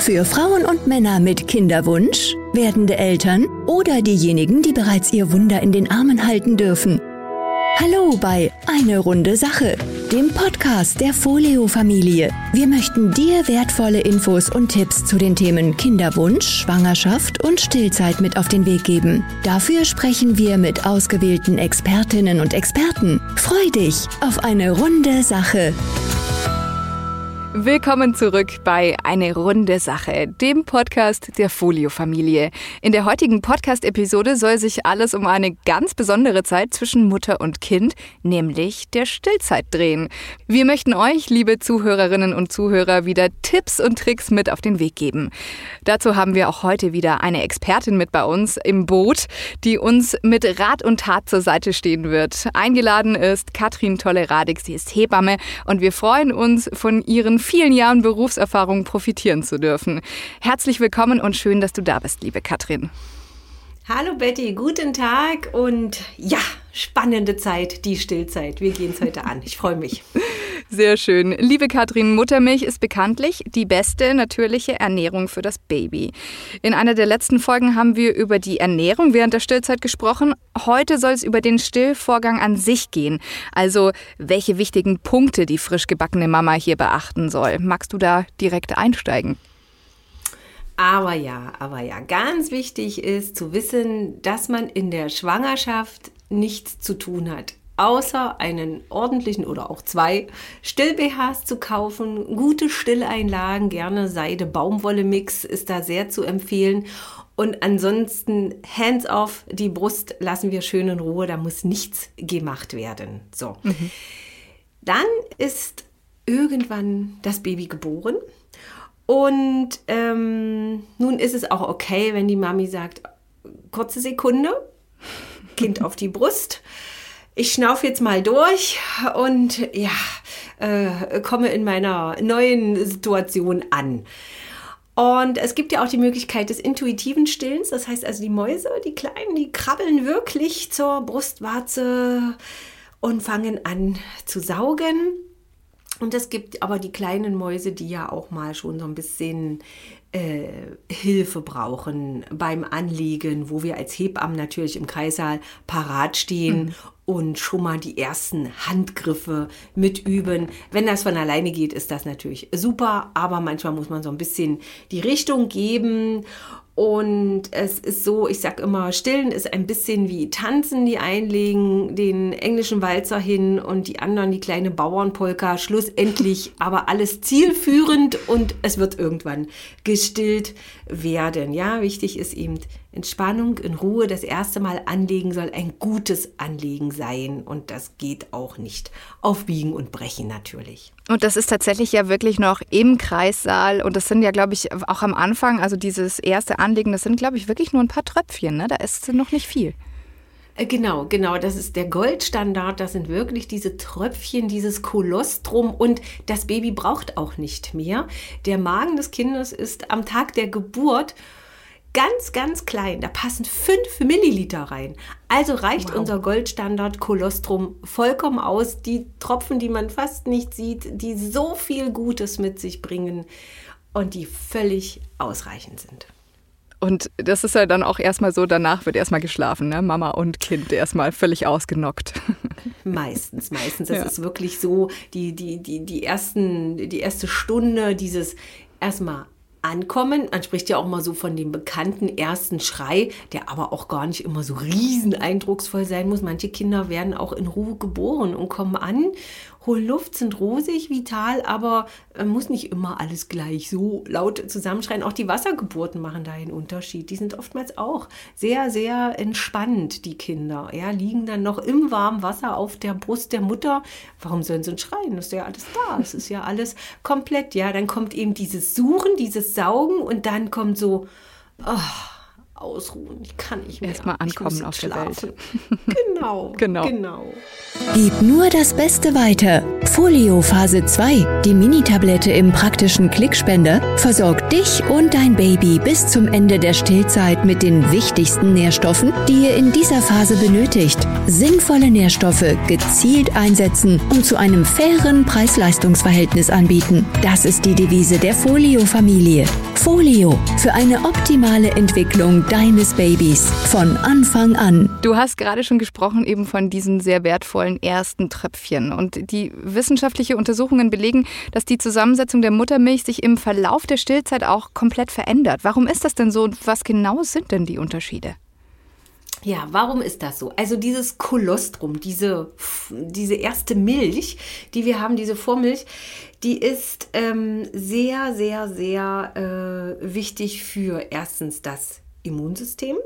Für Frauen und Männer mit Kinderwunsch, werdende Eltern oder diejenigen, die bereits ihr Wunder in den Armen halten dürfen. Hallo bei Eine runde Sache, dem Podcast der Folio-Familie. Wir möchten dir wertvolle Infos und Tipps zu den Themen Kinderwunsch, Schwangerschaft und Stillzeit mit auf den Weg geben. Dafür sprechen wir mit ausgewählten Expertinnen und Experten. Freu dich auf eine runde Sache. Willkommen zurück bei Eine runde Sache, dem Podcast der Folio-Familie. In der heutigen Podcast-Episode soll sich alles um eine ganz besondere Zeit zwischen Mutter und Kind, nämlich der Stillzeit drehen. Wir möchten euch, liebe Zuhörerinnen und Zuhörer, wieder Tipps und Tricks mit auf den Weg geben. Dazu haben wir auch heute wieder eine Expertin mit bei uns im Boot, die uns mit Rat und Tat zur Seite stehen wird. Eingeladen ist Katrin Tolleradig, sie ist Hebamme und wir freuen uns von ihren vielen Jahren Berufserfahrung profitieren zu dürfen. Herzlich willkommen und schön, dass du da bist, liebe Katrin. Hallo Betty, guten Tag und ja, spannende Zeit, die Stillzeit. Wir gehen es heute an. Ich freue mich. Sehr schön. Liebe Katrin, Muttermilch ist bekanntlich die beste natürliche Ernährung für das Baby. In einer der letzten Folgen haben wir über die Ernährung während der Stillzeit gesprochen. Heute soll es über den Stillvorgang an sich gehen. Also welche wichtigen Punkte die frisch gebackene Mama hier beachten soll. Magst du da direkt einsteigen? Aber ja, aber ja, ganz wichtig ist zu wissen, dass man in der Schwangerschaft nichts zu tun hat, außer einen ordentlichen oder auch zwei Still-BHs zu kaufen. Gute Stilleinlagen, gerne Seide-Baumwolle-Mix ist da sehr zu empfehlen. Und ansonsten hands off, die Brust lassen wir schön in Ruhe, da muss nichts gemacht werden. So. Mhm. Dann ist irgendwann das Baby geboren. Und ähm, nun ist es auch okay, wenn die Mami sagt, kurze Sekunde, Kind auf die Brust. Ich schnaufe jetzt mal durch und ja, äh, komme in meiner neuen Situation an. Und es gibt ja auch die Möglichkeit des intuitiven Stillens. Das heißt also, die Mäuse, die Kleinen, die krabbeln wirklich zur Brustwarze und fangen an zu saugen. Und es gibt aber die kleinen Mäuse, die ja auch mal schon so ein bisschen äh, Hilfe brauchen beim Anlegen, wo wir als Hebammen natürlich im Kreissaal parat stehen mhm. und schon mal die ersten Handgriffe mitüben. Wenn das von alleine geht, ist das natürlich super, aber manchmal muss man so ein bisschen die Richtung geben und es ist so, ich sag immer, Stillen ist ein bisschen wie Tanzen. Die einlegen den englischen Walzer hin und die anderen die kleine Bauernpolka. Schlussendlich aber alles zielführend und es wird irgendwann gestillt werden. Ja, wichtig ist eben Entspannung, in Ruhe. Das erste Mal anlegen soll ein gutes Anlegen sein und das geht auch nicht auf Biegen und Brechen natürlich. Und das ist tatsächlich ja wirklich noch im Kreissaal und das sind ja, glaube ich, auch am Anfang, also dieses erste Anlegen, das sind, glaube ich, wirklich nur ein paar Tröpfchen, ne? Da ist noch nicht viel. Äh, genau, genau, das ist der Goldstandard. Das sind wirklich diese Tröpfchen, dieses Kolostrum und das Baby braucht auch nicht mehr. Der Magen des Kindes ist am Tag der Geburt ganz, ganz klein. Da passen 5 Milliliter rein. Also reicht wow. unser Goldstandard Kolostrum vollkommen aus. Die Tropfen, die man fast nicht sieht, die so viel Gutes mit sich bringen und die völlig ausreichend sind. Und das ist ja dann auch erstmal so, danach wird erstmal geschlafen, ne? Mama und Kind erstmal völlig ausgenockt. Meistens, meistens. Das ja. ist wirklich so, die, die, die, die, ersten, die erste Stunde, dieses erstmal ankommen. Man spricht ja auch mal so von dem bekannten ersten Schrei, der aber auch gar nicht immer so riesen eindrucksvoll sein muss. Manche Kinder werden auch in Ruhe geboren und kommen an holen Luft, sind rosig, vital, aber äh, muss nicht immer alles gleich so laut zusammenschreien. Auch die Wassergeburten machen da einen Unterschied. Die sind oftmals auch sehr, sehr entspannt, die Kinder. Ja, liegen dann noch im warmen Wasser auf der Brust der Mutter. Warum sollen sie schreien? Das ist ja alles da. Es ist ja alles komplett. Ja, dann kommt eben dieses Suchen, dieses Saugen und dann kommt so, oh, ausruhen. Ich kann nicht mehr. Erstmal ankommen auf schlafen. der Welt. Genau, genau. genau. Gib nur das Beste weiter. Folio Phase 2, die Mini-Tablette im praktischen Klickspender, versorgt dich und dein Baby bis zum Ende der Stillzeit mit den wichtigsten Nährstoffen, die ihr in dieser Phase benötigt. Sinnvolle Nährstoffe gezielt einsetzen und zu einem fairen Preis-Leistungs-Verhältnis anbieten. Das ist die Devise der Folio-Familie. Folio für eine optimale Entwicklung deines Babys von Anfang an. Du hast gerade schon gesprochen eben von diesen sehr wertvollen ersten Tröpfchen. Und die wissenschaftliche Untersuchungen belegen, dass die Zusammensetzung der Muttermilch sich im Verlauf der Stillzeit auch komplett verändert. Warum ist das denn so und was genau sind denn die Unterschiede? Ja, warum ist das so? Also dieses Kolostrum, diese, diese erste Milch, die wir haben, diese Vormilch, die ist ähm, sehr, sehr, sehr äh, wichtig für erstens das Immunsystem,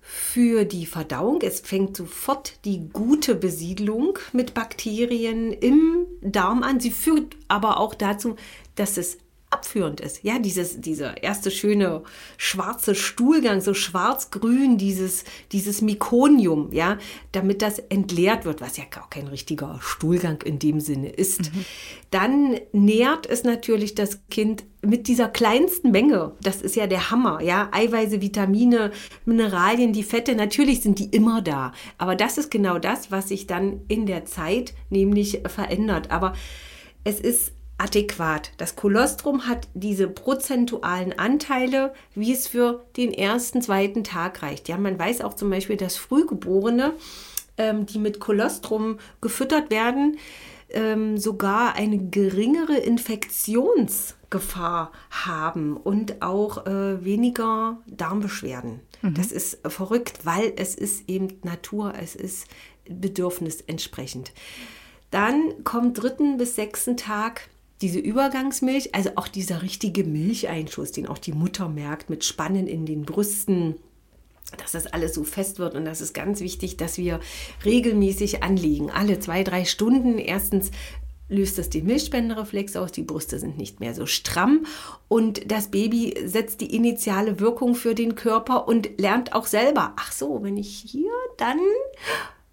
für die Verdauung. Es fängt sofort die gute Besiedlung mit Bakterien im Darm an. Sie führt aber auch dazu, dass es abführend ist. Ja, dieses, dieser erste schöne schwarze Stuhlgang, so schwarz-grün, dieses, dieses Mekonium, ja, damit das entleert wird, was ja gar kein richtiger Stuhlgang in dem Sinne ist. Mhm. Dann nährt es natürlich das Kind mit dieser kleinsten Menge. Das ist ja der Hammer, ja. Eiweiße, Vitamine, Mineralien, die Fette, natürlich sind die immer da. Aber das ist genau das, was sich dann in der Zeit nämlich verändert. Aber es ist adäquat. Das Kolostrum hat diese prozentualen Anteile, wie es für den ersten, zweiten Tag reicht. Ja, man weiß auch zum Beispiel, dass Frühgeborene, ähm, die mit Kolostrum gefüttert werden, ähm, sogar eine geringere Infektionsgefahr haben und auch äh, weniger Darmbeschwerden. Mhm. Das ist verrückt, weil es ist eben Natur, es ist Bedürfnis entsprechend. Dann kommt dritten bis sechsten Tag diese Übergangsmilch, also auch dieser richtige Milcheinschuss, den auch die Mutter merkt mit Spannen in den Brüsten, dass das alles so fest wird. Und das ist ganz wichtig, dass wir regelmäßig anlegen. Alle zwei, drei Stunden. Erstens löst das den Milchspendereflex aus, die Brüste sind nicht mehr so stramm und das Baby setzt die initiale Wirkung für den Körper und lernt auch selber, ach so, wenn ich hier, dann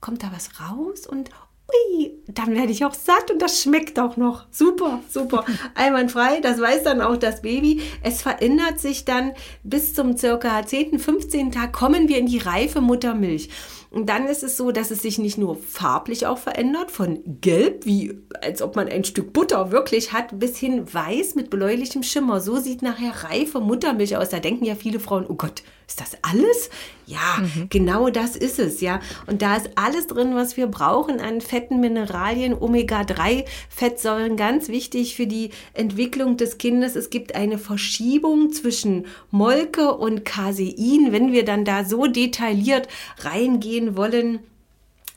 kommt da was raus und ui, dann werde ich auch satt und das schmeckt auch noch. Super, super. Einwandfrei, das weiß dann auch das Baby. Es verändert sich dann bis zum circa 10., 15. Tag kommen wir in die reife Muttermilch. Und dann ist es so, dass es sich nicht nur farblich auch verändert, von gelb, wie als ob man ein Stück Butter wirklich hat, bis hin weiß mit bläulichem Schimmer. So sieht nachher reife Muttermilch aus. Da denken ja viele Frauen, oh Gott, ist das alles? Ja, mhm. genau das ist es, ja. Und da ist alles drin, was wir brauchen an fetten Mineralien, Omega-3-Fettsäuren, ganz wichtig für die Entwicklung des Kindes. Es gibt eine Verschiebung zwischen Molke und Casein, wenn wir dann da so detailliert reingehen wollen.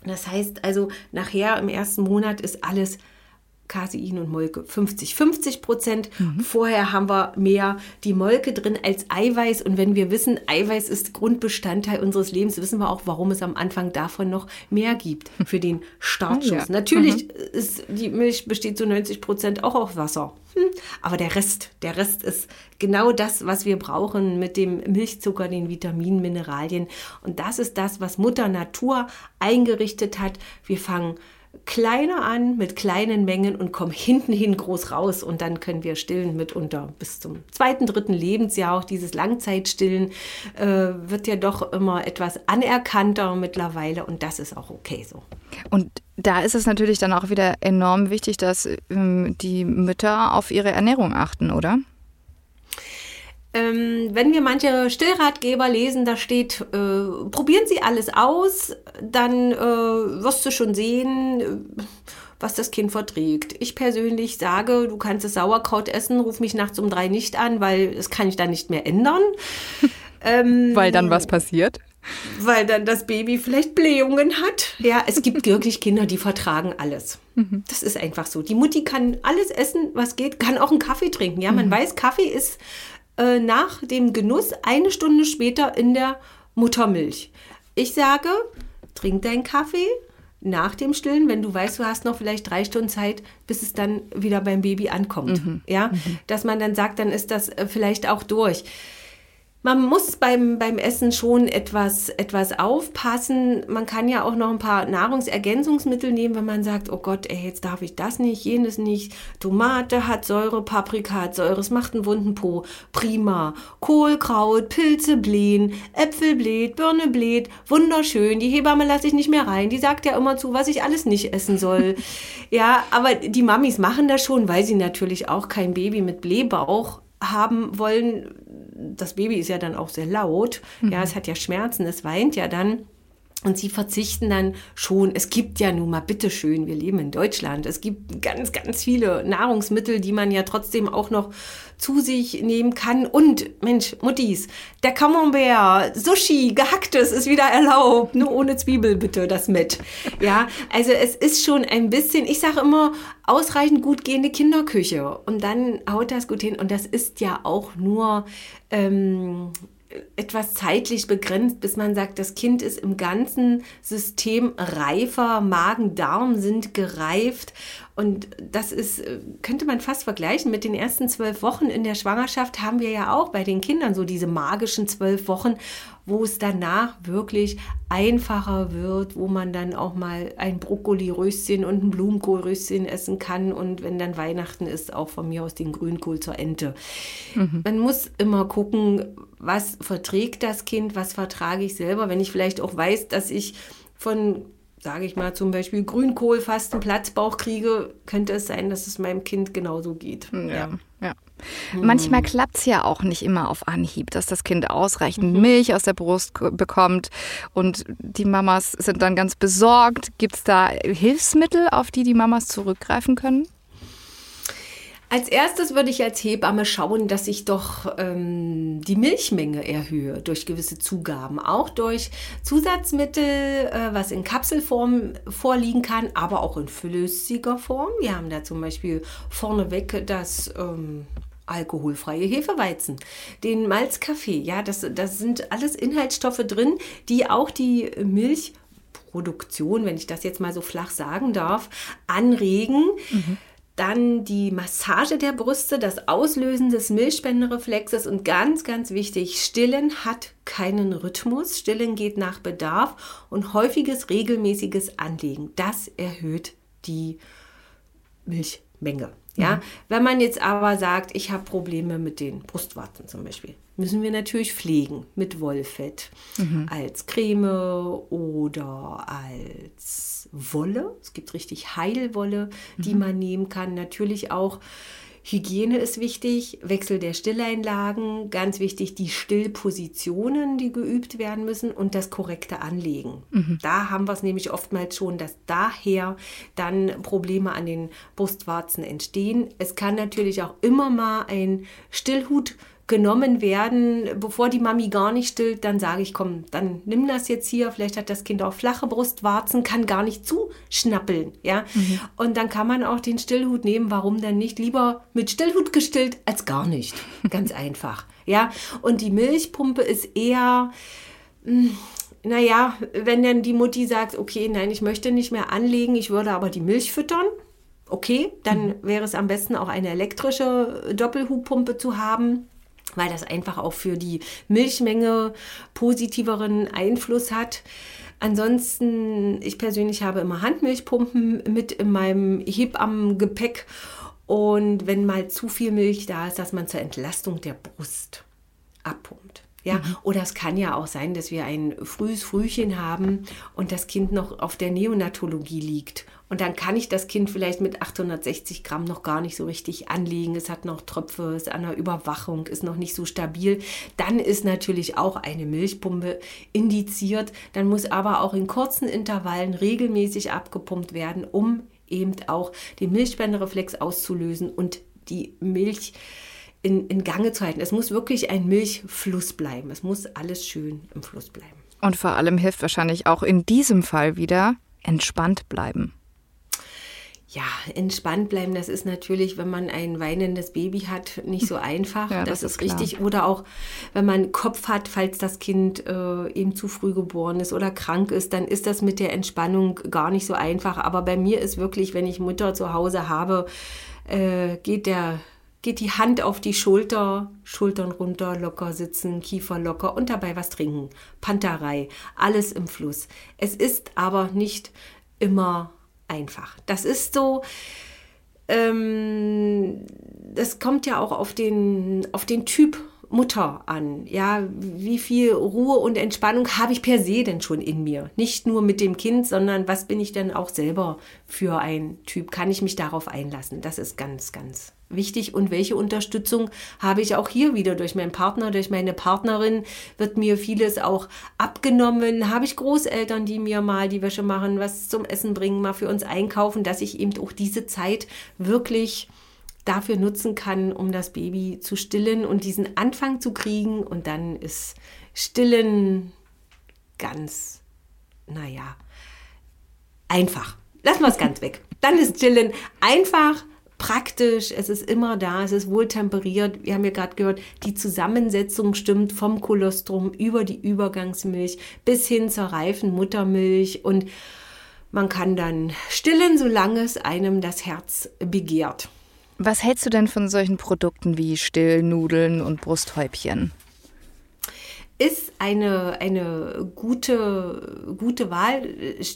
Das heißt also, nachher im ersten Monat ist alles Casein und Molke 50, 50 Prozent. Mhm. Vorher haben wir mehr die Molke drin als Eiweiß. Und wenn wir wissen, Eiweiß ist Grundbestandteil unseres Lebens, wissen wir auch, warum es am Anfang davon noch mehr gibt für den Startschuss. Ja. Natürlich mhm. ist die Milch besteht zu 90 Prozent auch aus Wasser. Hm. Aber der Rest, der Rest ist genau das, was wir brauchen mit dem Milchzucker, den Vitaminen, Mineralien. Und das ist das, was Mutter Natur eingerichtet hat. Wir fangen kleiner an mit kleinen Mengen und kommen hinten hin groß raus und dann können wir stillen mitunter bis zum zweiten, dritten Lebensjahr. Auch dieses Langzeitstillen äh, wird ja doch immer etwas anerkannter mittlerweile und das ist auch okay so. Und da ist es natürlich dann auch wieder enorm wichtig, dass ähm, die Mütter auf ihre Ernährung achten, oder? Ähm, wenn wir manche Stillratgeber lesen, da steht, äh, probieren Sie alles aus, dann äh, wirst du schon sehen, äh, was das Kind verträgt. Ich persönlich sage, du kannst das Sauerkraut essen, ruf mich nachts um drei nicht an, weil das kann ich dann nicht mehr ändern. ähm, weil dann was passiert? Weil dann das Baby vielleicht Blähungen hat. Ja, es gibt wirklich Kinder, die vertragen alles. Mhm. Das ist einfach so. Die Mutti kann alles essen, was geht, kann auch einen Kaffee trinken. Ja, man mhm. weiß, Kaffee ist äh, nach dem Genuss eine Stunde später in der Muttermilch. Ich sage, trink deinen Kaffee nach dem Stillen, wenn du weißt, du hast noch vielleicht drei Stunden Zeit, bis es dann wieder beim Baby ankommt. Mhm. Ja, mhm. dass man dann sagt, dann ist das äh, vielleicht auch durch. Man muss beim, beim Essen schon etwas, etwas aufpassen. Man kann ja auch noch ein paar Nahrungsergänzungsmittel nehmen, wenn man sagt, oh Gott, ey, jetzt darf ich das nicht, jenes nicht. Tomate hat Säure, Paprika hat Säure, es macht einen wunden Po. Prima. Kohlkraut, Pilze blähen, Äpfel bläht, Birne bläht. Wunderschön. Die Hebamme lasse ich nicht mehr rein. Die sagt ja immer zu, was ich alles nicht essen soll. ja, aber die Mamis machen das schon, weil sie natürlich auch kein Baby mit Blähbauch haben wollen das Baby ist ja dann auch sehr laut. Mhm. Ja, es hat ja Schmerzen, es weint ja dann. Und sie verzichten dann schon, es gibt ja nun mal, bitteschön, wir leben in Deutschland, es gibt ganz, ganz viele Nahrungsmittel, die man ja trotzdem auch noch zu sich nehmen kann. Und, Mensch, Muttis, der Camembert, Sushi, gehacktes ist wieder erlaubt, nur ohne Zwiebel bitte, das mit. Ja, also es ist schon ein bisschen, ich sage immer, ausreichend gut gehende Kinderküche. Und dann haut das gut hin. Und das ist ja auch nur... Ähm, etwas zeitlich begrenzt, bis man sagt, das Kind ist im ganzen System reifer, Magen, Darm sind gereift. Und das ist, könnte man fast vergleichen mit den ersten zwölf Wochen in der Schwangerschaft haben wir ja auch bei den Kindern so diese magischen zwölf Wochen, wo es danach wirklich einfacher wird, wo man dann auch mal ein Brokkoli-Röschen und ein Blumenkohlröschen essen kann und wenn dann Weihnachten ist, auch von mir aus den Grünkohl zur Ente. Mhm. Man muss immer gucken, was verträgt das Kind, was vertrage ich selber. Wenn ich vielleicht auch weiß, dass ich von sage ich mal, zum Beispiel Grünkohl fast einen Platzbauch kriege, könnte es sein, dass es meinem Kind genauso geht. Ja, ja. ja. Mhm. Manchmal klappt es ja auch nicht immer auf Anhieb, dass das Kind ausreichend mhm. Milch aus der Brust bekommt und die Mamas sind dann ganz besorgt. Gibt es da Hilfsmittel, auf die die Mamas zurückgreifen können? Als erstes würde ich als Hebamme schauen, dass ich doch ähm, die Milchmenge erhöhe durch gewisse Zugaben, auch durch Zusatzmittel, äh, was in Kapselform vorliegen kann, aber auch in flüssiger Form. Wir haben da zum Beispiel vorneweg das ähm, alkoholfreie Hefeweizen, den Malzkaffee. Ja, das, das sind alles Inhaltsstoffe drin, die auch die Milchproduktion, wenn ich das jetzt mal so flach sagen darf, anregen. Mhm dann die Massage der Brüste, das Auslösen des Milchspendereflexes und ganz, ganz wichtig, Stillen hat keinen Rhythmus. Stillen geht nach Bedarf und häufiges, regelmäßiges Anlegen. Das erhöht die Milchmenge. Ja, mhm. wenn man jetzt aber sagt, ich habe Probleme mit den Brustwarzen zum Beispiel, müssen wir natürlich pflegen mit Wollfett mhm. als Creme oder als Wolle. Es gibt richtig Heilwolle, die mhm. man nehmen kann. Natürlich auch Hygiene ist wichtig, Wechsel der Stilleinlagen, ganz wichtig die Stillpositionen, die geübt werden müssen und das korrekte Anlegen. Mhm. Da haben wir es nämlich oftmals schon, dass daher dann Probleme an den Brustwarzen entstehen. Es kann natürlich auch immer mal ein Stillhut genommen werden, bevor die Mami gar nicht stillt, dann sage ich, komm, dann nimm das jetzt hier. Vielleicht hat das Kind auch flache Brustwarzen, kann gar nicht zuschnappeln, ja. Mhm. Und dann kann man auch den Stillhut nehmen. Warum denn nicht? Lieber mit Stillhut gestillt als gar nicht. Ganz einfach, ja. Und die Milchpumpe ist eher hm, naja, wenn dann die Mutti sagt, okay, nein, ich möchte nicht mehr anlegen, ich würde aber die Milch füttern, okay, dann mhm. wäre es am besten auch eine elektrische Doppelhubpumpe zu haben weil das einfach auch für die Milchmenge positiveren Einfluss hat. Ansonsten, ich persönlich habe immer Handmilchpumpen mit in meinem Hebammengepäck. Und wenn mal zu viel Milch da ist, dass man zur Entlastung der Brust abpumpt. Ja, mhm. oder es kann ja auch sein, dass wir ein frühes Frühchen haben und das Kind noch auf der Neonatologie liegt. Und dann kann ich das Kind vielleicht mit 860 Gramm noch gar nicht so richtig anlegen. Es hat noch Tröpfe, ist an der Überwachung, ist noch nicht so stabil. Dann ist natürlich auch eine Milchpumpe indiziert. Dann muss aber auch in kurzen Intervallen regelmäßig abgepumpt werden, um eben auch den Milchspendereflex auszulösen und die Milch in, in Gange zu halten. Es muss wirklich ein Milchfluss bleiben. Es muss alles schön im Fluss bleiben. Und vor allem hilft wahrscheinlich auch in diesem Fall wieder entspannt bleiben. Ja, entspannt bleiben, das ist natürlich, wenn man ein weinendes Baby hat, nicht so einfach. Ja, das, das, ist, ist richtig. Oder auch, wenn man Kopf hat, falls das Kind äh, eben zu früh geboren ist oder krank ist, dann ist das mit der Entspannung gar nicht so einfach. Aber bei mir ist wirklich, wenn ich Mutter zu Hause habe, äh, geht der geht die Hand auf die Schulter, Schultern runter, locker sitzen, Kiefer locker und dabei was trinken. Panterei, alles im Fluss. Es ist aber nicht immer einfach. Das ist so, ähm, das kommt ja auch auf den, auf den Typ Mutter an. Ja, wie viel Ruhe und Entspannung habe ich per se denn schon in mir? Nicht nur mit dem Kind, sondern was bin ich denn auch selber für ein Typ? Kann ich mich darauf einlassen? Das ist ganz, ganz wichtig. Und welche Unterstützung habe ich auch hier wieder durch meinen Partner, durch meine Partnerin? Wird mir vieles auch abgenommen? Habe ich Großeltern, die mir mal die Wäsche machen, was zum Essen bringen, mal für uns einkaufen, dass ich eben auch diese Zeit wirklich dafür nutzen kann, um das Baby zu stillen und diesen Anfang zu kriegen. Und dann ist Stillen ganz, naja, einfach. Lassen wir es ganz weg. Dann ist Stillen einfach, praktisch, es ist immer da, es ist wohltemperiert. Wir haben ja gerade gehört, die Zusammensetzung stimmt vom Kolostrum über die Übergangsmilch bis hin zur reifen Muttermilch und man kann dann stillen, solange es einem das Herz begehrt. Was hältst du denn von solchen Produkten wie Stillnudeln und Brusthäubchen? Ist eine, eine gute, gute Wahl.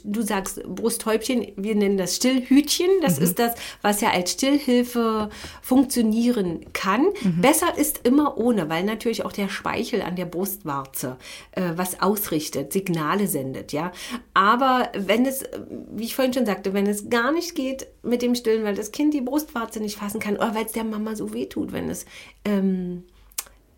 Du sagst Brusthäubchen, wir nennen das Stillhütchen. Das mhm. ist das, was ja als Stillhilfe funktionieren kann. Mhm. Besser ist immer ohne, weil natürlich auch der Speichel an der Brustwarze äh, was ausrichtet, Signale sendet, ja. Aber wenn es, wie ich vorhin schon sagte, wenn es gar nicht geht mit dem Stillen, weil das Kind die Brustwarze nicht fassen kann oder weil es der Mama so weh tut, wenn es ähm,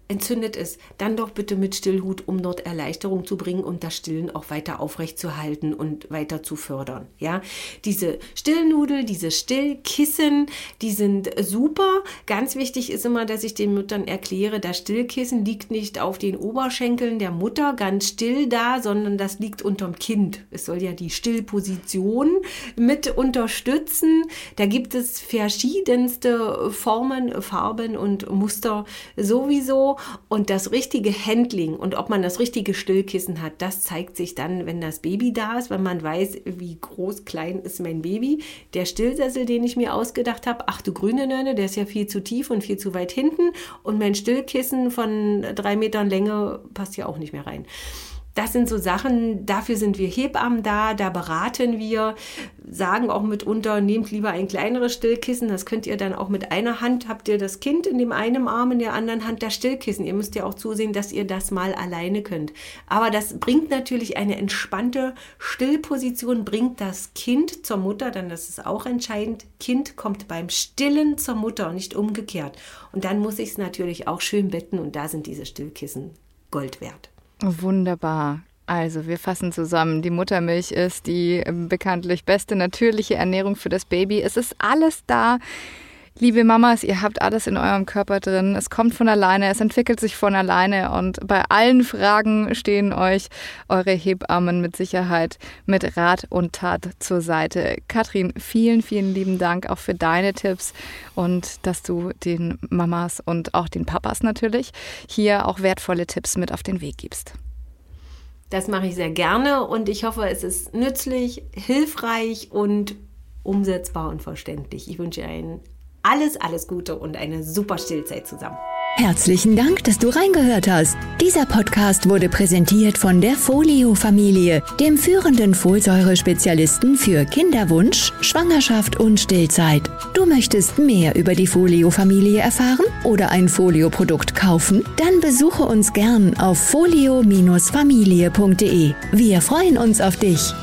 entzündet ist, dann doch bitte mit Stillhut, um dort Erleichterung zu bringen und das Stillen auch weiter aufrechtzuerhalten und weiter zu fördern. Ja, diese Stillnudel, diese Stillkissen, die sind super. Ganz wichtig ist immer, dass ich den Müttern erkläre, das Stillkissen liegt nicht auf den Oberschenkeln der Mutter ganz still da, sondern das liegt unterm Kind. Es soll ja die Stillposition mit unterstützen. Da gibt es verschiedenste Formen, Farben und Muster sowieso. Und das richtige Handling und ob man das richtige Stillkissen hat, das zeigt sich dann, wenn das Baby da ist, wenn man weiß, wie groß, klein ist mein Baby. Der Stillsessel, den ich mir ausgedacht habe, ach du grüne Nönne, der ist ja viel zu tief und viel zu weit hinten. Und mein Stillkissen von drei Metern Länge passt ja auch nicht mehr rein. Das sind so Sachen, dafür sind wir Hebammen da, da beraten wir, sagen auch mitunter, nehmt lieber ein kleineres Stillkissen, das könnt ihr dann auch mit einer Hand, habt ihr das Kind in dem einen Arm, in der anderen Hand das Stillkissen. Ihr müsst ja auch zusehen, dass ihr das mal alleine könnt. Aber das bringt natürlich eine entspannte Stillposition, bringt das Kind zur Mutter, dann das ist auch entscheidend. Kind kommt beim Stillen zur Mutter, nicht umgekehrt. Und dann muss ich es natürlich auch schön betten und da sind diese Stillkissen Gold wert. Wunderbar. Also wir fassen zusammen, die Muttermilch ist die ähm, bekanntlich beste natürliche Ernährung für das Baby. Es ist alles da. Liebe Mamas, ihr habt alles in eurem Körper drin. Es kommt von alleine, es entwickelt sich von alleine und bei allen Fragen stehen euch eure Hebammen mit Sicherheit mit Rat und Tat zur Seite. Katrin, vielen, vielen lieben Dank auch für deine Tipps und dass du den Mamas und auch den Papas natürlich hier auch wertvolle Tipps mit auf den Weg gibst. Das mache ich sehr gerne und ich hoffe, es ist nützlich, hilfreich und umsetzbar und verständlich. Ich wünsche einen alles, alles Gute und eine super Stillzeit zusammen. Herzlichen Dank, dass du reingehört hast. Dieser Podcast wurde präsentiert von der Folio-Familie, dem führenden Folsäure-Spezialisten für Kinderwunsch, Schwangerschaft und Stillzeit. Du möchtest mehr über die Folio-Familie erfahren oder ein Folio-Produkt kaufen? Dann besuche uns gern auf folio-familie.de. Wir freuen uns auf dich.